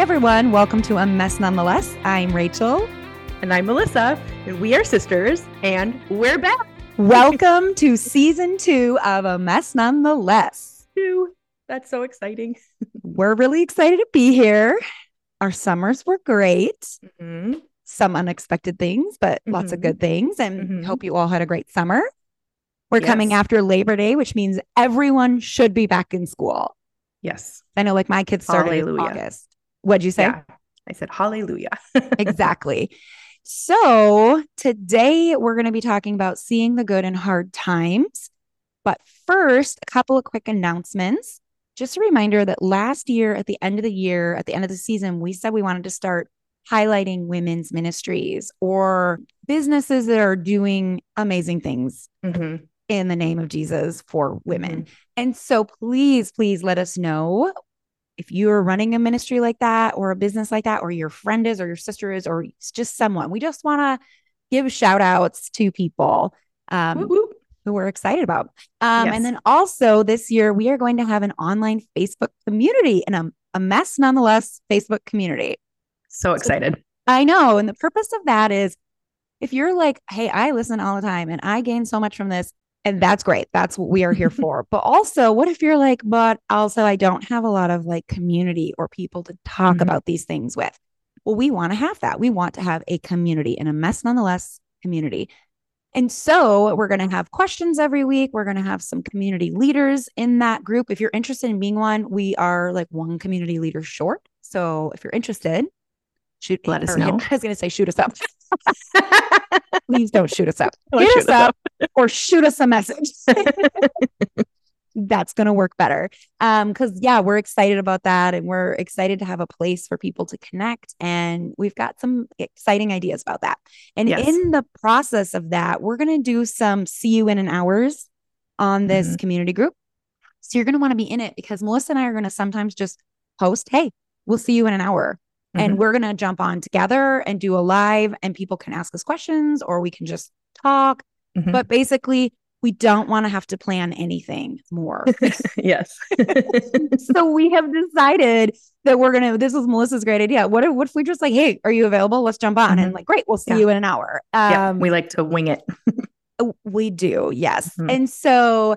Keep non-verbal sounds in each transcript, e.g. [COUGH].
everyone. Welcome to A Mess Nonetheless. I'm Rachel. And I'm Melissa. And we are sisters. And we're back. Welcome to season two of A Mess Nonetheless. That's so exciting. we're really excited to be here. Our summers were great. Mm-hmm. Some unexpected things, but mm-hmm. lots of mm-hmm. good things. And mm-hmm. hope you all had a great summer. We're yes. coming after Labor Day, which means everyone should be back in school. Yes. I know like my kids started Hallelujah. in August. What'd you say? Yeah. I said hallelujah. [LAUGHS] exactly. So today we're going to be talking about seeing the good in hard times. But first, a couple of quick announcements. Just a reminder that last year, at the end of the year, at the end of the season, we said we wanted to start highlighting women's ministries or businesses that are doing amazing things mm-hmm. in the name of Jesus for women. Mm-hmm. And so please, please let us know if you're running a ministry like that or a business like that, or your friend is, or your sister is, or it's just someone. We just want to give shout outs to people um, who we're excited about. Um, yes. And then also this year, we are going to have an online Facebook community and a, a mess nonetheless Facebook community. So excited. So, I know. And the purpose of that is if you're like, hey, I listen all the time and I gain so much from this, and that's great. That's what we are here [LAUGHS] for. But also, what if you're like, but also I don't have a lot of like community or people to talk mm-hmm. about these things with? Well, we want to have that. We want to have a community and a mess nonetheless community. And so we're going to have questions every week. We're going to have some community leaders in that group. If you're interested in being one, we are like one community leader short. So if you're interested, shoot, let us [LAUGHS] know. I was going to say, shoot us up. Please don't shoot us up. Hit us, us up, up [LAUGHS] or shoot us a message. [LAUGHS] That's going to work better. Um, cause yeah, we're excited about that. And we're excited to have a place for people to connect. And we've got some exciting ideas about that. And yes. in the process of that, we're going to do some see you in an hours on this mm-hmm. community group. So you're going to want to be in it because Melissa and I are going to sometimes just post, Hey, we'll see you in an hour. Mm-hmm. And we're going to jump on together and do a live, and people can ask us questions or we can just talk. Mm-hmm. But basically, we don't want to have to plan anything more. [LAUGHS] yes. [LAUGHS] so we have decided that we're gonna. This was Melissa's great idea. What if, what if we just like, hey, are you available? Let's jump on. Mm-hmm. And like, great, we'll see yeah. you in an hour. Um, yeah, we like to wing it. we do, yes. Mm-hmm. And so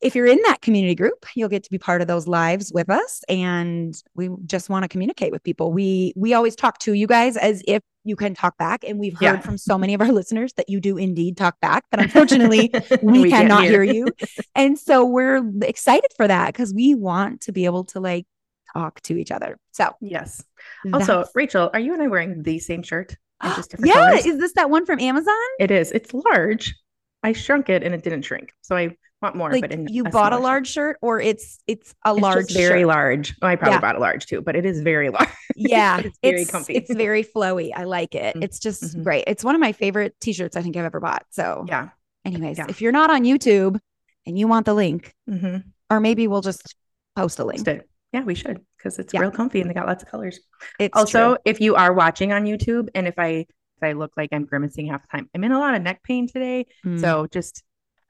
if you're in that community group, you'll get to be part of those lives with us and we just want to communicate with people. We we always talk to you guys as if you can talk back and we've heard yeah. from so many of our listeners that you do indeed talk back, but unfortunately [LAUGHS] we, we cannot hear. hear you. [LAUGHS] And so we're excited for that because we want to be able to like talk to each other. So, yes. Also, Rachel, are you and I wearing the same shirt? [GASPS] Just yeah, colors? is this that one from Amazon? It is. It's large. I shrunk it and it didn't shrink. So I want more. Like but in you bought a large shirt. shirt, or it's it's a it's large, very shirt. large. Oh, I probably yeah. bought a large too, but it is very large. Yeah, [LAUGHS] it's very it's, comfy. It's very flowy. I like it. Mm-hmm. It's just mm-hmm. great. It's one of my favorite t-shirts I think I've ever bought. So yeah. Anyways, yeah. if you're not on YouTube and you want the link, mm-hmm. or maybe we'll just post a link. Yeah, we should because it's yeah. real comfy and they got lots of colors. It's also true. if you are watching on YouTube and if I I look like I'm grimacing half the time, I'm in a lot of neck pain today. Mm. So just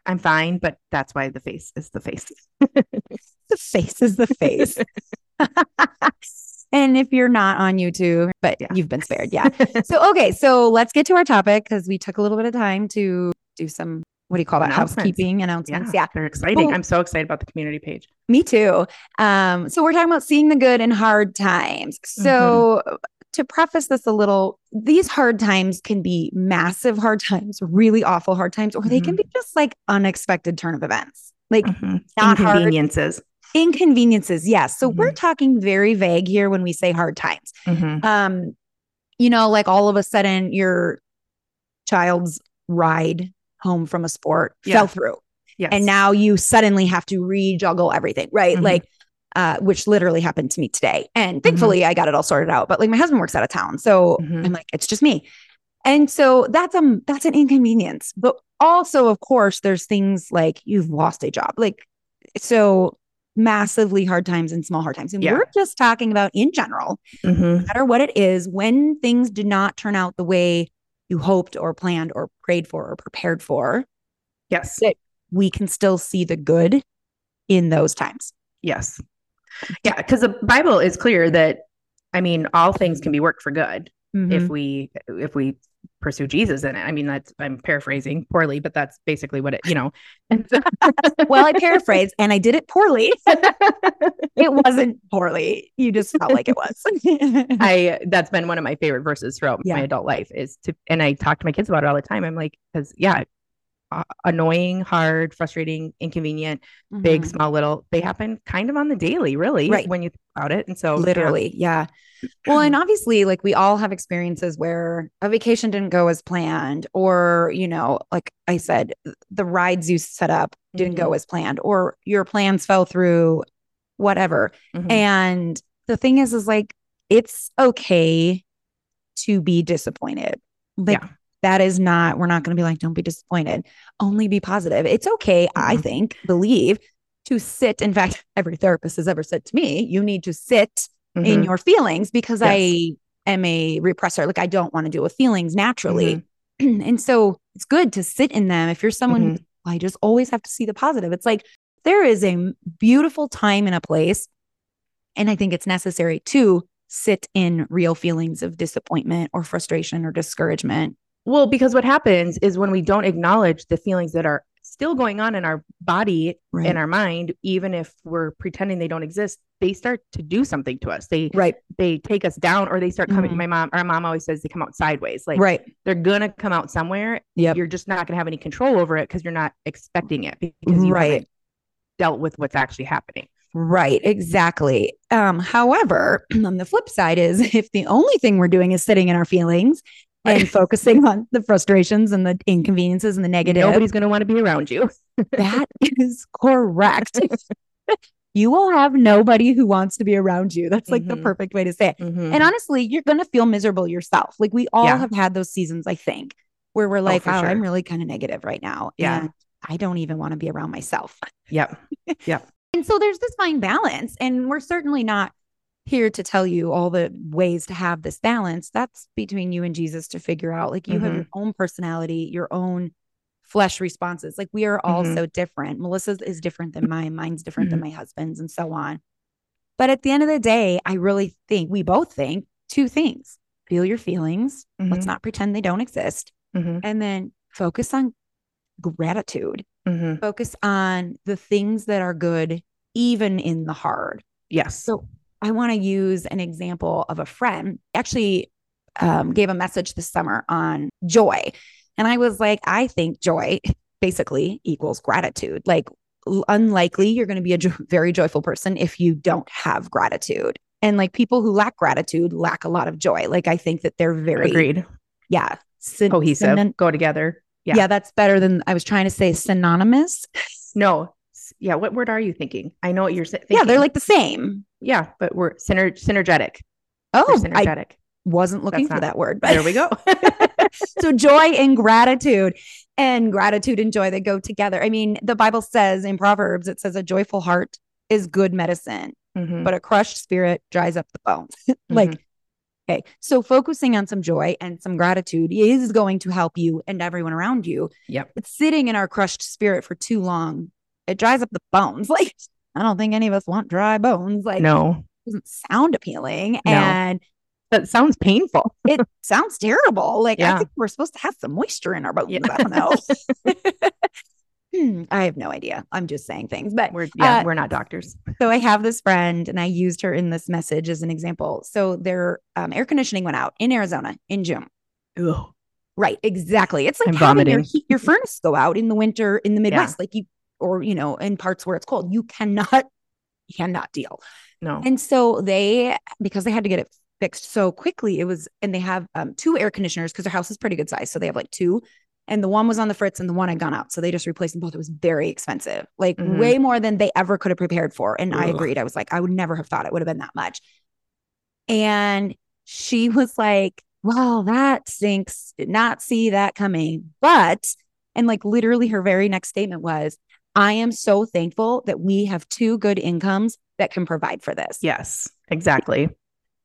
I'm fine, but that's why the face is the face. [LAUGHS] the face is the face. [LAUGHS] and if you're not on YouTube, but yeah. you've been spared. Yeah. [LAUGHS] so, okay. So let's get to our topic because we took a little bit of time to do some, what do you call that? Housekeeping announcements. Yeah. yeah. They're exciting. Cool. I'm so excited about the community page. Me too. Um, so we're talking about seeing the good in hard times. So mm-hmm to preface this a little, these hard times can be massive hard times, really awful hard times, or mm-hmm. they can mm-hmm. be just like unexpected turn of events, like mm-hmm. not inconveniences. Hard, inconveniences, yes. So mm-hmm. we're talking very vague here when we say hard times. Mm-hmm. Um, you know, like all of a sudden your child's ride home from a sport yeah. fell through. Yes. And now you suddenly have to rejuggle everything, right? Mm-hmm. Like uh, which literally happened to me today. And mm-hmm. thankfully, mm-hmm. I got it all sorted out. But like my husband works out of town, so mm-hmm. I'm like, it's just me. And so that's um that's an inconvenience. But also, of course, there's things like you've lost a job, like so massively hard times and small hard times. And yeah. we're just talking about in general, mm-hmm. no matter what it is, when things did not turn out the way you hoped or planned or prayed for or prepared for. Yes. That we can still see the good in those times. Yes. Yeah, because the Bible is clear that I mean, all things can be worked for good mm-hmm. if we if we pursue Jesus in it. I mean, that's I'm paraphrasing poorly, but that's basically what it, you know. [LAUGHS] well, I paraphrased and I did it poorly. [LAUGHS] it wasn't poorly. You just felt like it was. [LAUGHS] I that's been one of my favorite verses throughout yeah. my adult life is to and I talk to my kids about it all the time. I'm like, because yeah, uh, annoying, hard, frustrating, inconvenient, mm-hmm. big, small, little, they happen kind of on the daily, really, right. when you think about it. And so, literally, yeah. yeah. Well, and obviously, like we all have experiences where a vacation didn't go as planned, or, you know, like I said, the rides you set up didn't mm-hmm. go as planned, or your plans fell through, whatever. Mm-hmm. And the thing is, is like, it's okay to be disappointed. Like, yeah that is not, we're not going to be like, don't be disappointed. Only be positive. It's okay, mm-hmm. I think, believe to sit. In fact, [LAUGHS] every therapist has ever said to me, you need to sit mm-hmm. in your feelings because yes. I am a repressor. Like I don't want to deal with feelings naturally. Mm-hmm. [CLEARS THROAT] and so it's good to sit in them. If you're someone who mm-hmm. I just always have to see the positive. It's like there is a beautiful time and a place. And I think it's necessary to sit in real feelings of disappointment or frustration or discouragement well, because what happens is when we don't acknowledge the feelings that are still going on in our body right. and our mind, even if we're pretending they don't exist, they start to do something to us. They right. They take us down or they start coming. Mm-hmm. My mom, our mom always says they come out sideways. Like right. they're gonna come out somewhere. Yeah. You're just not gonna have any control over it because you're not expecting it because you right. dealt with what's actually happening. Right, exactly. Um, however, [CLEARS THROAT] on the flip side is [LAUGHS] if the only thing we're doing is sitting in our feelings and focusing on the frustrations and the inconveniences and the negative. Nobody's going to want to be around you. that is correct. [LAUGHS] you will have nobody who wants to be around you. That's like mm-hmm. the perfect way to say it. Mm-hmm. And honestly, you're going to feel miserable yourself. Like we all yeah. have had those seasons, I think, where we're oh, like, oh, wow, sure. I'm really kind of negative right now. Yeah. And I don't even want to be around myself. Yep. Yep. [LAUGHS] and so there's this fine balance. And we're certainly not here to tell you all the ways to have this balance. That's between you and Jesus to figure out. Like you mm-hmm. have your own personality, your own flesh responses. Like we are all mm-hmm. so different. Melissa's is different than mine, mine's different mm-hmm. than my husband's, and so on. But at the end of the day, I really think we both think two things feel your feelings. Let's mm-hmm. not pretend they don't exist. Mm-hmm. And then focus on gratitude, mm-hmm. focus on the things that are good, even in the hard. Yes. So I want to use an example of a friend actually um, gave a message this summer on joy. And I was like, I think joy basically equals gratitude. Like, unlikely you're going to be a jo- very joyful person if you don't have gratitude. And like people who lack gratitude lack a lot of joy. Like, I think that they're very agreed. Yeah. Syn- cohesive, synon- go together. Yeah. Yeah. That's better than I was trying to say synonymous. No, yeah, what word are you thinking? I know what you're saying. Yeah, they're like the same. Yeah, but we're syner- synergetic. Oh, synergetic. I wasn't looking That's for not, that word, but there we go. [LAUGHS] [LAUGHS] so joy and gratitude and gratitude and joy they go together. I mean, the Bible says in Proverbs, it says a joyful heart is good medicine, mm-hmm. but a crushed spirit dries up the bones. [LAUGHS] like, mm-hmm. okay, so focusing on some joy and some gratitude is going to help you and everyone around you. Yep. But sitting in our crushed spirit for too long it dries up the bones. Like, I don't think any of us want dry bones. Like, no, it doesn't sound appealing. No. And that sounds painful. it [LAUGHS] sounds terrible. Like, yeah. I think we're supposed to have some moisture in our bones. Yeah. I don't know. [LAUGHS] [LAUGHS] hmm, I have no idea. I'm just saying things, but we're yeah, uh, we're not doctors. So I have this friend, and I used her in this message as an example. So their um, air conditioning went out in Arizona in June. Ugh. Right, exactly. It's like I'm having your, heat, your furnace go out in the winter in the Midwest. Yeah. Like you or you know in parts where it's cold you cannot [LAUGHS] you cannot deal. No. And so they because they had to get it fixed so quickly it was and they have um, two air conditioners because their house is pretty good size so they have like two and the one was on the fritz and the one had gone out so they just replaced them both. It was very expensive like mm-hmm. way more than they ever could have prepared for and Ugh. i agreed. I was like i would never have thought it would have been that much. And she [LAUGHS] was like well that stinks. Did not see that coming. But and like literally her very next statement was I am so thankful that we have two good incomes that can provide for this. Yes, exactly.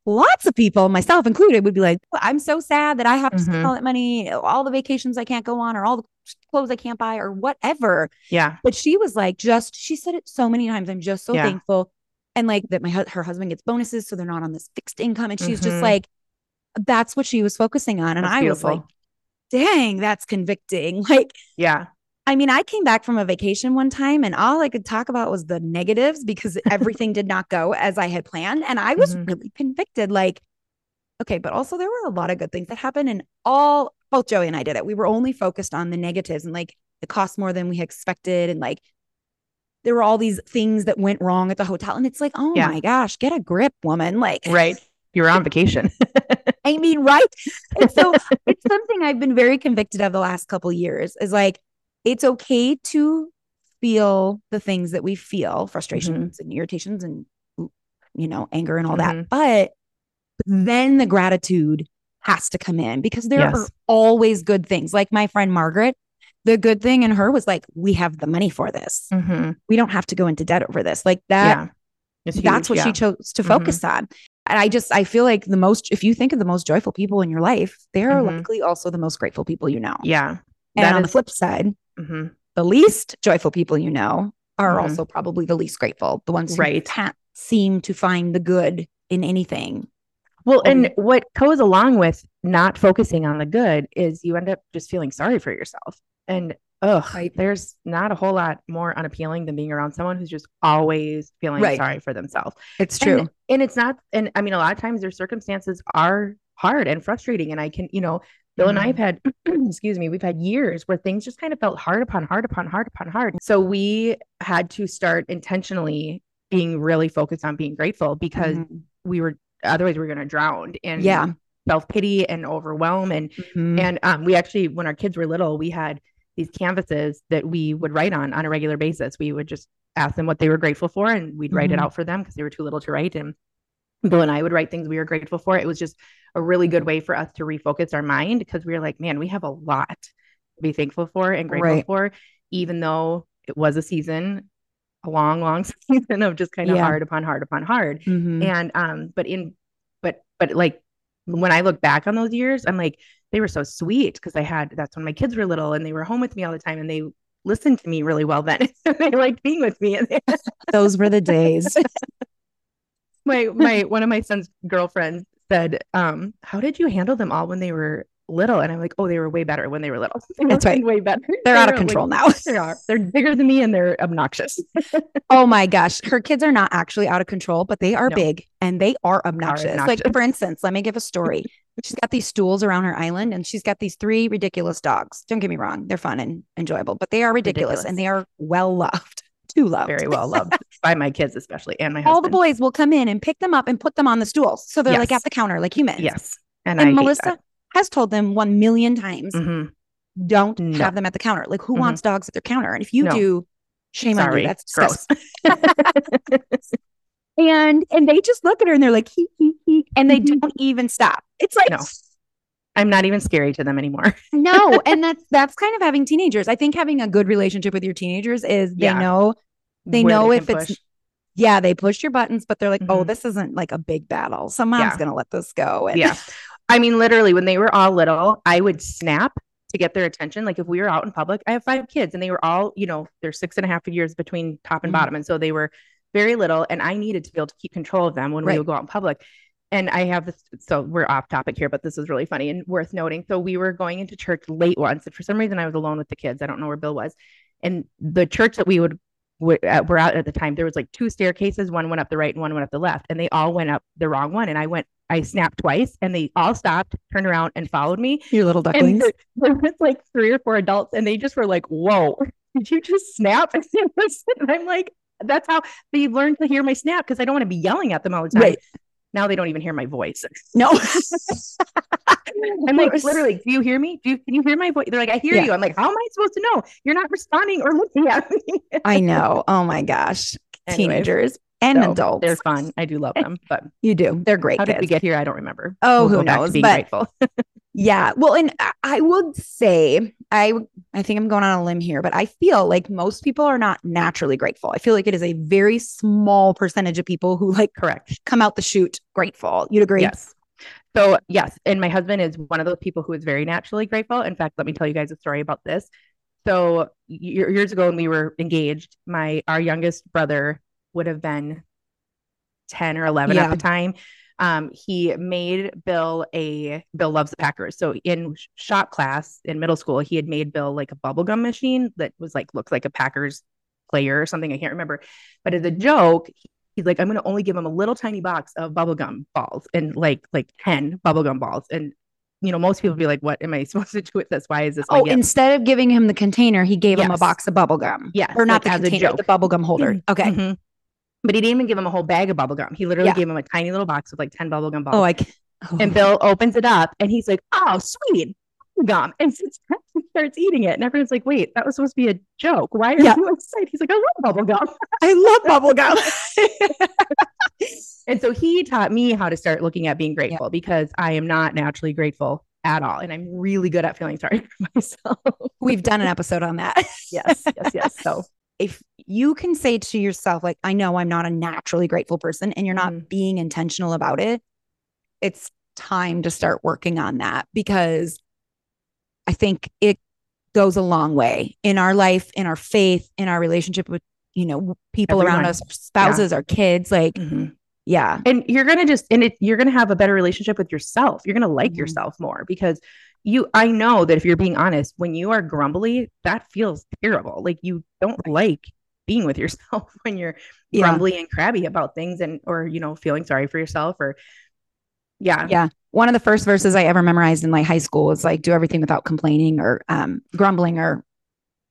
Lots of people, myself included, would be like, I'm so sad that I have to mm-hmm. spend all that money, all the vacations I can't go on, or all the clothes I can't buy, or whatever. Yeah. But she was like, just, she said it so many times. I'm just so yeah. thankful and like that my her husband gets bonuses so they're not on this fixed income and she's mm-hmm. just like that's what she was focusing on and that's i beautiful. was like dang that's convicting [LAUGHS] like yeah I mean, I came back from a vacation one time and all I could talk about was the negatives because [LAUGHS] everything did not go as I had planned. And I was mm-hmm. really convicted like, okay, but also there were a lot of good things that happened. And all, both Joey and I did it. We were only focused on the negatives and like it cost more than we expected. And like there were all these things that went wrong at the hotel. And it's like, oh yeah. my gosh, get a grip, woman. Like, right. You're on [LAUGHS] vacation. I mean, right. And so [LAUGHS] it's something I've been very convicted of the last couple years is like, it's okay to feel the things that we feel frustrations mm-hmm. and irritations and you know anger and all mm-hmm. that but then the gratitude has to come in because there yes. are always good things like my friend margaret the good thing in her was like we have the money for this mm-hmm. we don't have to go into debt over this like that yeah. that's what yeah. she chose to focus mm-hmm. on and i just i feel like the most if you think of the most joyful people in your life they are mm-hmm. likely also the most grateful people you know yeah and on is- the flip side mm-hmm. the least joyful people you know are mm-hmm. also probably the least grateful, the ones who right. can't seem to find the good in anything. Well, and what goes along with not focusing on the good is you end up just feeling sorry for yourself. And ugh, right. there's not a whole lot more unappealing than being around someone who's just always feeling right. sorry for themselves. It's true. And, and it's not, and I mean, a lot of times their circumstances are hard and frustrating. And I can, you know, Bill mm-hmm. and I have had, [CLEARS THROAT] excuse me, we've had years where things just kind of felt hard upon hard upon hard upon hard. So we had to start intentionally being really focused on being grateful because mm-hmm. we were otherwise we were going to drown in yeah self pity and overwhelm and mm-hmm. and um, we actually when our kids were little we had these canvases that we would write on on a regular basis. We would just ask them what they were grateful for and we'd write it mm-hmm. out for them because they were too little to write and Bill and I would write things we were grateful for. It was just a really good way for us to refocus our mind because we were like, man, we have a lot to be thankful for and grateful right. for, even though it was a season, a long, long [LAUGHS] season of just kind of yeah. hard upon hard upon hard. Mm-hmm. And um, but in but but like when I look back on those years, I'm like, they were so sweet because I had that's when my kids were little and they were home with me all the time and they listened to me really well then. [LAUGHS] they liked being with me. [LAUGHS] those were the days. My my [LAUGHS] one of my son's girlfriends said, um, how did you handle them all when they were little? And I'm like, oh, they were way better when they were little. [LAUGHS] They That's right. Way better. They're, they're out of control like, now. they are. They're bigger than me and they're obnoxious. [LAUGHS] oh my gosh. Her kids are not actually out of control, but they are no. big and they are obnoxious. are obnoxious. Like, for instance, let me give a story. She's got these stools around her island and she's got these three ridiculous dogs. Don't get me wrong, they're fun and enjoyable, but they are ridiculous, ridiculous. and they are well loved too loved. Very well loved [LAUGHS] by my kids, especially, and my husband. All the boys will come in and pick them up and put them on the stools. So they're yes. like at the counter, like humans. Yes. And, and Melissa has told them one million times mm-hmm. don't no. have them at the counter. Like, who mm-hmm. wants dogs at their counter? And if you no. do, shame Sorry. on you. That's disgusting. [LAUGHS] and and they just look at her and they're like, hee, hee, hee. And they mm-hmm. don't even stop. It's like, no. I'm not even scary to them anymore. [LAUGHS] no, and that's that's kind of having teenagers. I think having a good relationship with your teenagers is they yeah. know they know they if it's push. yeah, they push your buttons, but they're like, oh, mm-hmm. oh, this isn't like a big battle. So mom's yeah. gonna let this go. And- yeah. I mean, literally, when they were all little, I would snap to get their attention. Like if we were out in public, I have five kids and they were all, you know, they're six and a half years between top and mm-hmm. bottom. And so they were very little. And I needed to be able to keep control of them when right. we would go out in public and I have this. So we're off topic here, but this is really funny and worth noting. So we were going into church late once, and for some reason I was alone with the kids. I don't know where Bill was, and the church that we would uh, were out at the time. There was like two staircases. One went up the right, and one went up the left, and they all went up the wrong one. And I went, I snapped twice, and they all stopped, turned around, and followed me. Your little ducklings. There, there was like three or four adults, and they just were like, "Whoa, [LAUGHS] did you just snap?" [LAUGHS] and I'm like, that's how they learned to hear my snap because I don't want to be yelling at them all the time. Right. Now they don't even hear my voice. No. [LAUGHS] I'm like, [LAUGHS] literally, do you hear me? Do you can you hear my voice? They're like, I hear yeah. you. I'm like, how am I supposed to know? You're not responding or looking at me. [LAUGHS] I know. Oh my gosh. Anyways, Teenagers and so adults. They're fun. I do love them, but you do. They're great. How kids. did we get here? I don't remember. Oh, we'll who knows? Being but grateful. Yeah. Well, and I would say I I think I'm going on a limb here, but I feel like most people are not naturally grateful. I feel like it is a very small percentage of people who like correct come out the chute grateful. You'd agree? Yes. So yes, and my husband is one of those people who is very naturally grateful. In fact, let me tell you guys a story about this. So years ago when we were engaged, my our youngest brother would have been 10 or 11 yeah. at the time. Um, he made Bill a Bill loves the Packers. So in shop class in middle school, he had made Bill like a bubblegum machine that was like looked like a Packers player or something. I can't remember. But as a joke, he's like, I'm gonna only give him a little tiny box of bubblegum balls and like like 10 bubblegum balls. And you know, most people be like, What am I [LAUGHS] supposed to do with this? Why is this? Oh, instead of giving him the container, he gave yes. him a box of bubblegum. Yeah. Or not like the container, the bubblegum holder. Mm-hmm. Okay. Mm-hmm. But he didn't even give him a whole bag of bubblegum. He literally yeah. gave him a tiny little box with like 10 bubblegum balls. Oh, I can- oh. And Bill opens it up and he's like, Oh, sweet gum and [LAUGHS] starts eating it. And everyone's like, wait, that was supposed to be a joke. Why are yeah. you excited? He's like, I love bubble gum. I love bubble gum. [LAUGHS] [LAUGHS] and so he taught me how to start looking at being grateful yeah. because I am not naturally grateful at all. And I'm really good at feeling sorry for myself. We've done an episode on that. yes, yes, yes. So if you can say to yourself, like, I know I'm not a naturally grateful person and you're not mm. being intentional about it, it's time to start working on that because I think it goes a long way in our life, in our faith, in our relationship with, you know, people Everyone. around us, spouses, yeah. our kids. Like, mm-hmm. yeah. And you're going to just, and it, you're going to have a better relationship with yourself. You're going to like mm-hmm. yourself more because you, I know that if you're being honest, when you are grumbly, that feels terrible. Like you don't like being with yourself [LAUGHS] when you're yeah. grumbly and crabby about things and, or, you know, feeling sorry for yourself or, yeah. Yeah one of the first verses I ever memorized in like high school was like do everything without complaining or um, grumbling or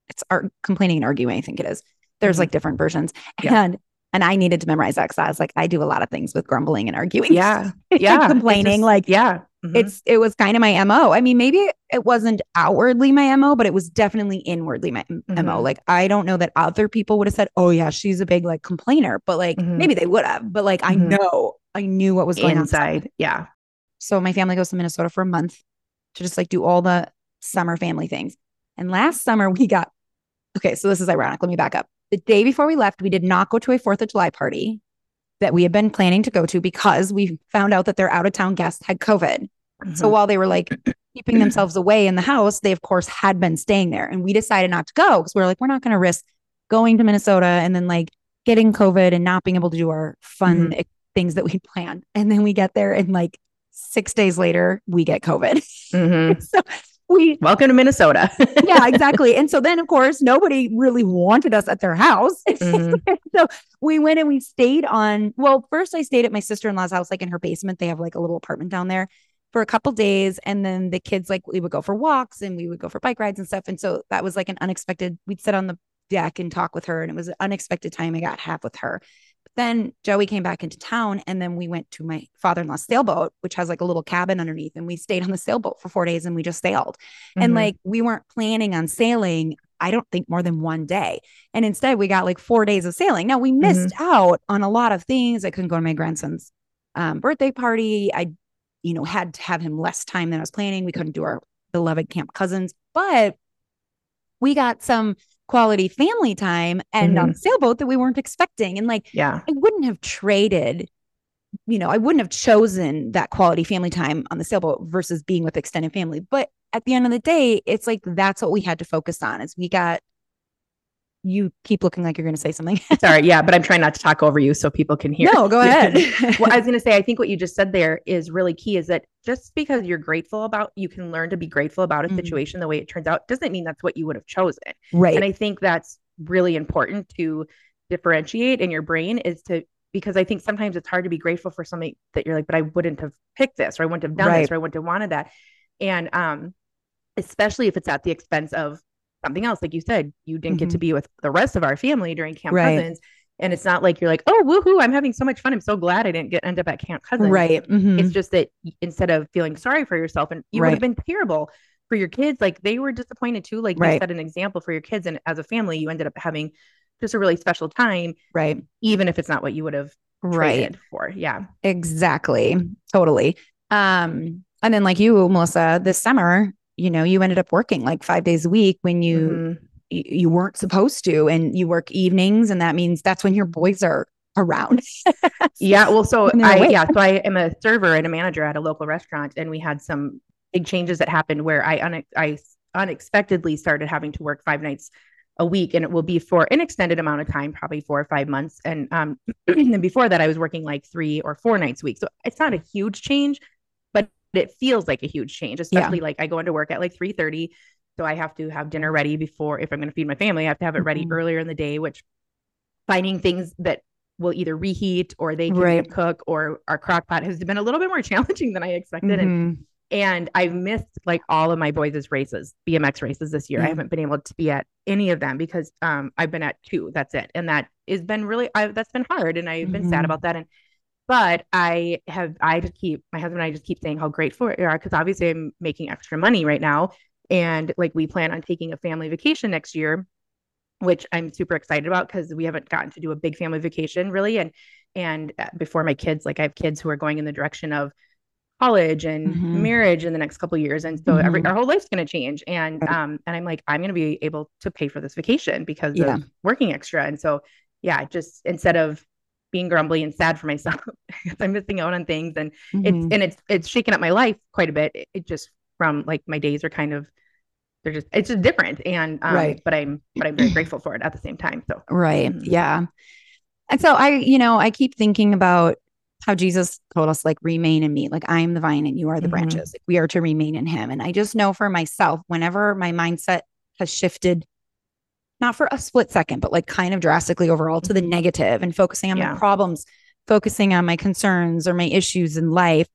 it's art complaining and arguing. I think it is. There's mm-hmm. like different versions. Yeah. And and I needed to memorize that because I was like, I do a lot of things with grumbling and arguing. Yeah. [LAUGHS] Yeah. complaining. Just, like, yeah. Mm-hmm. It's it was kind of my MO. I mean, maybe it wasn't outwardly my MO, but it was definitely inwardly my mm-hmm. MO. Like, I don't know that other people would have said, Oh yeah, she's a big like complainer, but like mm-hmm. maybe they would have. But like I mm-hmm. know I knew what was going inside. On. Yeah. So my family goes to Minnesota for a month to just like do all the summer family things. And last summer we got okay, so this is ironic. Let me back up. The day before we left, we did not go to a 4th of July party that we had been planning to go to because we found out that their out of town guest had COVID. Mm-hmm. So while they were like keeping themselves away in the house, they of course had been staying there. And we decided not to go because we are like, we're not going to risk going to Minnesota and then like getting COVID and not being able to do our fun mm-hmm. things that we planned. And then we get there and like six days later, we get COVID. Mm-hmm. [LAUGHS] so we welcome to Minnesota. [LAUGHS] yeah, exactly. And so then, of course, nobody really wanted us at their house. [LAUGHS] Mm-hmm. so we went and we stayed on. Well, first I stayed at my sister in law's house, like in her basement. They have like a little apartment down there for a couple days, and then the kids like we would go for walks and we would go for bike rides and stuff. And so that was like an unexpected. We'd sit on the deck and talk with her, and it was an unexpected time I got half with her But then Joey came back into town and then we went to my father-in-law's sailboat, which has like a little cabin underneath. And we stayed on the sailboat for four days and we just sailed. Mm-hmm. And like we weren't planning on sailing, I don't think more than one day. And instead we got like four days of sailing. Now we missed mm-hmm. out on a lot of things. I couldn't go to my grandson's um, birthday party. I, you know, had to have him less time than I was planning. We couldn't do our beloved camp cousins, but we got some quality family time and mm-hmm. on sailboat that we weren't expecting. And like, yeah, I wouldn't have traded, you know, I wouldn't have chosen that quality family time on the sailboat versus being with extended family. But at the end of the day, it's like that's what we had to focus on is we got you keep looking like you're going to say something. [LAUGHS] Sorry, yeah, but I'm trying not to talk over you so people can hear. No, go [LAUGHS] ahead. [LAUGHS] well, I was going to say, I think what you just said there is really key. Is that just because you're grateful about, you can learn to be grateful about a mm-hmm. situation the way it turns out, doesn't mean that's what you would have chosen. Right. And I think that's really important to differentiate in your brain is to because I think sometimes it's hard to be grateful for something that you're like, but I wouldn't have picked this, or I wouldn't have done right. this, or I wouldn't have wanted that. And um, especially if it's at the expense of something else. Like you said, you didn't mm-hmm. get to mm-hmm. be with the rest of our family during Camp right. Cousins. And it's not like you're like, oh, woohoo, I'm having so much fun. I'm so glad I didn't get end up at Camp Cousins. Right. Mm-hmm. It's just that instead of feeling sorry for yourself, and you right. would have been terrible for your kids, like they were disappointed too. Like right. you set an example for your kids. And as a family, you ended up having just a really special time. Right. Even if it's not what you would have right for. Yeah. Exactly. Totally. Um, and then like you, Melissa, this summer, you know, you ended up working like five days a week when you mm-hmm. y- you weren't supposed to, and you work evenings, and that means that's when your boys are around. [LAUGHS] yeah. Well, so I awake. yeah, so I am a server and a manager at a local restaurant, and we had some big changes that happened where I un- I unexpectedly started having to work five nights a week and it will be for an extended amount of time, probably four or five months. And um, [CLEARS THROAT] and before that, I was working like three or four nights a week. So it's not a huge change, it feels like a huge change, especially yeah. like I go into work at like 3 30. So I have to have dinner ready before if I'm going to feed my family, I have to have it ready mm-hmm. earlier in the day, which finding things that will either reheat or they can right. cook or our crock pot has been a little bit more [LAUGHS] challenging than I expected. Mm-hmm. And and I've missed like all of my boys' races, BMX races this year. Mm-hmm. I haven't been able to be at any of them because um I've been at two. That's it. And that has been really I that's been hard and I've been mm-hmm. sad about that. And but I have I just keep my husband and I just keep saying how grateful we are because obviously I'm making extra money right now. And like we plan on taking a family vacation next year which I'm super excited about because we haven't gotten to do a big family vacation really. And and uh, before my kids, like I have kids who are going in the direction of college and mm-hmm. marriage in the next couple years, and so mm-hmm. every our whole life's going to change. And um, and I'm like, I'm going to be able to pay for this vacation because yeah. of working extra. And so yeah, just instead of being grumbly and sad for myself [LAUGHS] because I'm missing out on things. And mm-hmm. it's and it's it's shaken up my life quite a bit. It, it just from like my days are kind of they're just it's just different. And um, right. but i'm but i'm very grateful for it at the same time. So right. mm-hmm. yeah. And so i you know i keep thinking about how jesus told us like remain in me. Like i am the vine and you are the mm-hmm. branches. Like, we are to remain in him. And i just know for myself whenever my mindset has shifted not for a split second but like kind of drastically overall to the mm-hmm. negative and focusing on yeah. my problems focusing on my concerns or my issues in life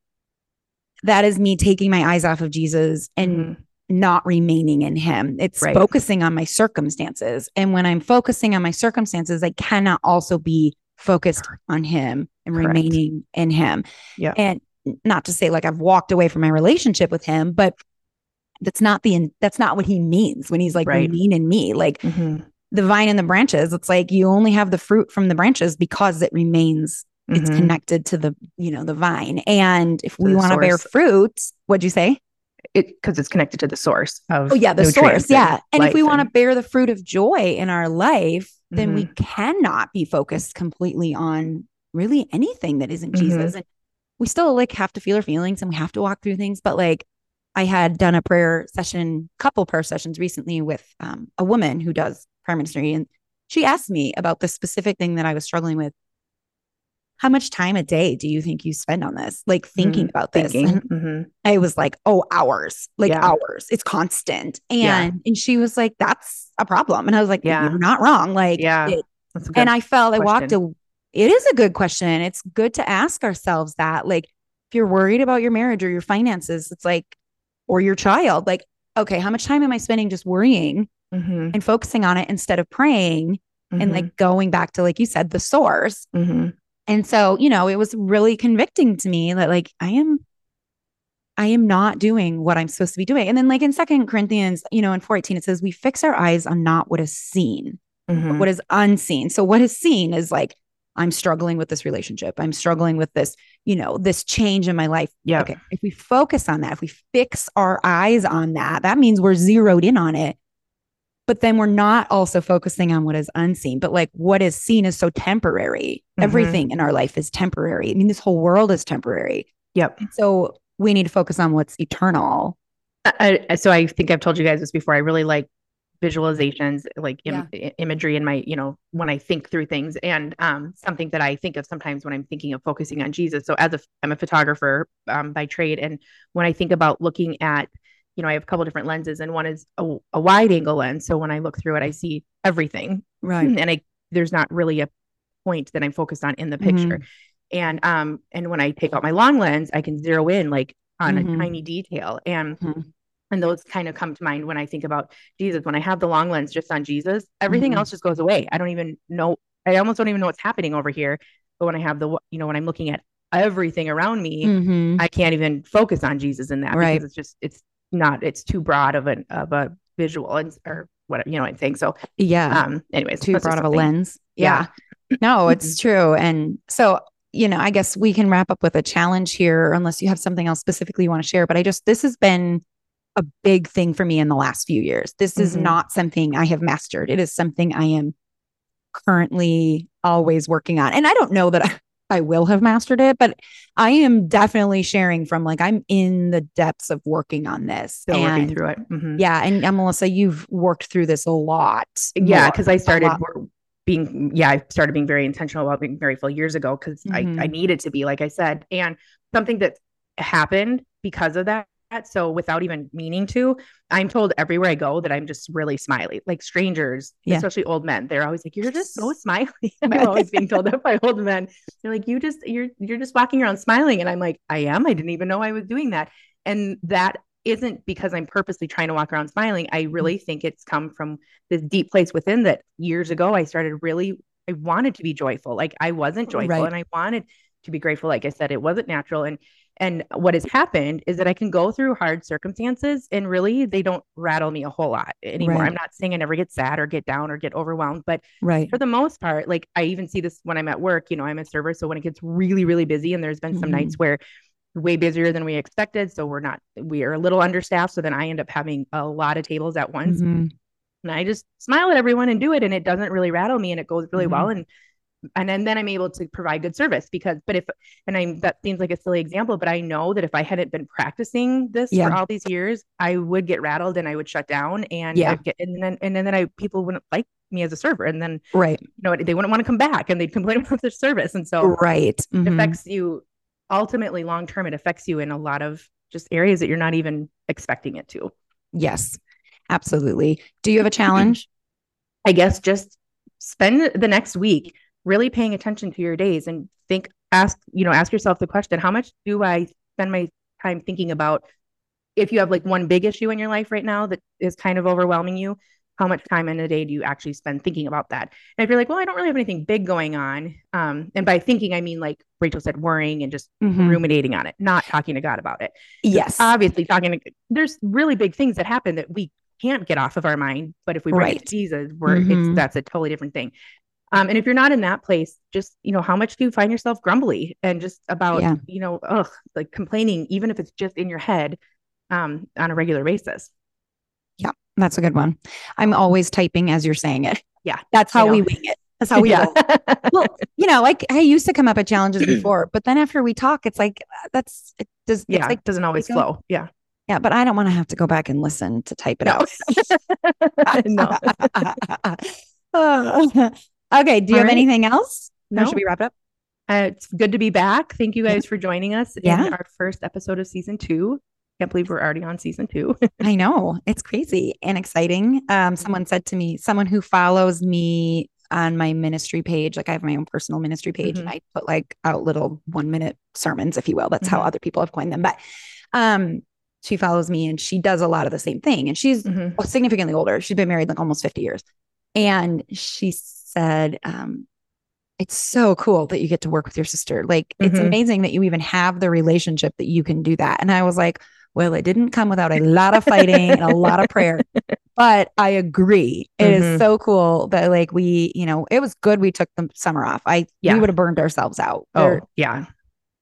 that is me taking my eyes off of jesus and mm-hmm not remaining in him. It's right. focusing on my circumstances. And when I'm focusing on my circumstances, I cannot also be focused on him and Correct. remaining in him. Yeah. And not to say like I've walked away from my relationship with him, but that's not the that's not what he means when he's like right. remain in me. Like mm-hmm. the vine and the branches, it's like you only have the fruit from the branches because it remains mm-hmm. it's connected to the, you know, the vine. And if we want to bear fruit, what'd you say? it because it's connected to the source of oh yeah the source yeah and if we want to bear the fruit of joy in our life then mm-hmm. we cannot be focused completely on really anything that isn't mm-hmm. jesus and we still like have to feel our feelings and we have to walk through things but like i had done a prayer session couple prayer sessions recently with um, a woman who does prayer ministry and she asked me about the specific thing that i was struggling with how much time a day do you think you spend on this? Like thinking mm-hmm. about this. Thinking. Mm-hmm. I was like, oh, hours, like yeah. hours. It's constant. And yeah. and she was like, that's a problem. And I was like, yeah, you're not wrong. Like, yeah. It, and I felt question. I walked a it is a good question. It's good to ask ourselves that. Like, if you're worried about your marriage or your finances, it's like, or your child, like, okay, how much time am I spending just worrying mm-hmm. and focusing on it instead of praying and mm-hmm. like going back to, like you said, the source? Mm-hmm. And so, you know, it was really convicting to me that like I am I am not doing what I'm supposed to be doing. And then like in Second Corinthians, you know, in 418 it says we fix our eyes on not what is seen, mm-hmm. what is unseen. So what is seen is like I'm struggling with this relationship. I'm struggling with this, you know, this change in my life. Yeah. Okay. If we focus on that, if we fix our eyes on that, that means we're zeroed in on it but then we're not also focusing on what is unseen but like what is seen is so temporary mm-hmm. everything in our life is temporary i mean this whole world is temporary yep so we need to focus on what's eternal I, so i think i've told you guys this before i really like visualizations like Im- yeah. imagery in my you know when i think through things and um something that i think of sometimes when i'm thinking of focusing on jesus so as a i'm a photographer um, by trade and when i think about looking at you know, I have a couple different lenses and one is a, a wide angle lens. So when I look through it, I see everything. Right. And I, there's not really a point that I'm focused on in the picture. Mm-hmm. And, um, and when I take out my long lens, I can zero in like on mm-hmm. a tiny detail. And, mm-hmm. And those kind of come to mind when I think about Jesus. When I have the long lens just on Jesus, everything mm-hmm. else just goes away. I don't even know. I almost don't even know what's happening over here. But when I have the, you know, when I'm looking at everything around me, mm-hmm. I can't even focus on Jesus in that right. because it's just, it's not it's too broad of an of a visual and or what you know what I'm saying. So yeah. Um anyways, too broad of a lens. Yeah. yeah. no, [CLEARS THROAT] it's true. And so, you know, I guess we can wrap up with a challenge here, unless you have something else specifically you want to share. But I just this has been a big thing for me in the last few years. This mm-hmm. is not something I have mastered. It is something I am currently always working on. And I don't know that I, [LAUGHS] I will have mastered it, but I am definitely sharing from like I'm in the depths of working on this. Still and, working through it. Mm-hmm. Yeah. And, and Melissa, you've worked through this a lot. Yeah, because I started being yeah, I started being very intentional about being very full years ago because mm-hmm. I, I mm-hmm. needed to be, like I said. And something that happened because of that so without even meaning to, I'm told everywhere I go that I'm just really smiley. Like strangers, yeah. especially old men, they're always like, "You're just so [LAUGHS] smiley." [LAUGHS] I'm always being told that by old men. They're like, "You just you're you're just walking around smiling," and I'm like, "I am. I didn't even know I was doing that." And that isn't because I'm purposely trying to walk around smiling. I really mm-hmm. think it's come from this deep place within that years ago I started really I wanted to be joyful. Like I wasn't joyful right. and I wanted to be grateful. Like I said, it wasn't natural. And and what has happened is that I can go through hard circumstances and really they don't rattle me a whole lot anymore. Right. I'm not saying I never get sad or get down or get overwhelmed, but right. for the most part, like I even see this when I'm at work, you know, I'm a server. So when it gets really, really busy, and there's been some mm-hmm. nights where way busier than we expected. So we're not, we are a little understaffed. So then I end up having a lot of tables at once. Mm-hmm. And I just smile at everyone and do it. And it doesn't really rattle me and it goes really mm-hmm. well. And and then, then I'm able to provide good service because, but if, and I'm, that seems like a silly example, but I know that if I hadn't been practicing this yeah. for all these years, I would get rattled and I would shut down and yeah. get, and then, and then, then I, people wouldn't like me as a server. And then, right. You know, they wouldn't want to come back and they'd complain [LAUGHS] about their service. And so, right. Mm-hmm. it affects you ultimately long term. It affects you in a lot of just areas that you're not even expecting it to. Yes, absolutely. Do you have a challenge? [CLEARS THROAT] I guess just spend the next week really paying attention to your days and think ask you know ask yourself the question how much do i spend my time thinking about if you have like one big issue in your life right now that is kind of overwhelming you how much time in a day do you actually spend thinking about that and if you're like well i don't really have anything big going on um, and by thinking i mean like rachel said worrying and just mm-hmm. ruminating on it not talking to god about it yes obviously talking to there's really big things that happen that we can't get off of our mind but if we bring right. it to jesus we're mm-hmm. it's that's a totally different thing um, and if you're not in that place, just, you know, how much do you find yourself grumbly and just about, yeah. you know, ugh, like complaining, even if it's just in your head um, on a regular basis? Yeah, that's a good one. I'm always typing as you're saying it. Yeah. That's how we wing it. That's how we [LAUGHS] yeah. well, you know, like I used to come up with challenges [CLEARS THROAT] before, but then after we talk, it's like that's it does yeah, like doesn't always flow. Yeah. Yeah, but I don't want to have to go back and listen to type it no. out. [LAUGHS] no. [LAUGHS] Okay. Do you All have right. anything else? No. Or should we wrap it up? Uh, it's good to be back. Thank you guys yeah. for joining us yeah. in our first episode of season two. Can't believe we're already on season two. [LAUGHS] I know. It's crazy and exciting. Um, someone said to me, someone who follows me on my ministry page, like I have my own personal ministry page mm-hmm. and I put like out little one minute sermons, if you will. That's mm-hmm. how other people have coined them. But um, she follows me and she does a lot of the same thing. And she's mm-hmm. significantly older. She's been married like almost 50 years. And she's said, um, it's so cool that you get to work with your sister. Like, mm-hmm. it's amazing that you even have the relationship that you can do that. And I was like, well, it didn't come without a lot of fighting and a lot of prayer. [LAUGHS] But I agree. It mm-hmm. is so cool that like we, you know, it was good we took the summer off. I yeah. we would have burned ourselves out. Oh, yeah.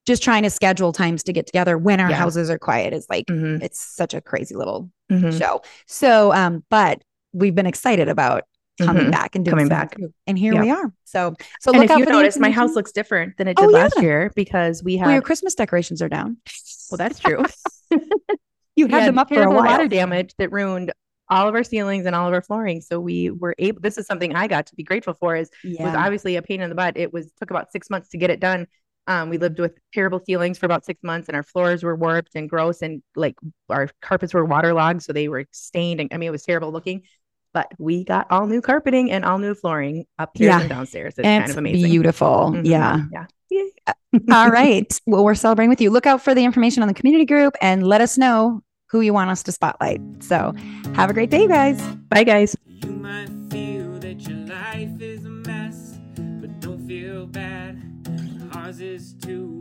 Just trying to schedule times to get together when our yeah. houses are quiet is like mm-hmm. it's such a crazy little mm-hmm. show. So um, but we've been excited about coming mm-hmm. back and coming back. And here yep. we are. So, so and if you notice, my house looks different than it oh, did oh, last yeah. year because we have well, your Christmas decorations are down. [LAUGHS] Well, that's true. [LAUGHS] you had, had them up for a while. water damage that ruined all of our ceilings and all of our flooring. So we were able. This is something I got to be grateful for. Is yeah. was obviously a pain in the butt. It was took about six months to get it done. Um, we lived with terrible ceilings for about six months, and our floors were warped and gross, and like our carpets were waterlogged, so they were stained. And I mean, it was terrible looking but we got all new carpeting and all new flooring upstairs yeah. and downstairs. It's, it's kind of amazing. Beautiful. Mm-hmm. Yeah. Yeah. yeah. [LAUGHS] all right. Well, we're celebrating with you. Look out for the information on the community group and let us know who you want us to spotlight. So have a great day, guys. Bye, guys. You might feel that your life is a mess, but don't feel bad. Ours is too,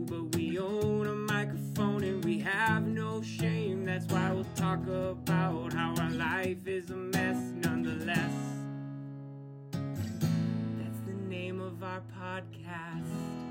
That's why we'll talk about how our life is a mess nonetheless. That's the name of our podcast.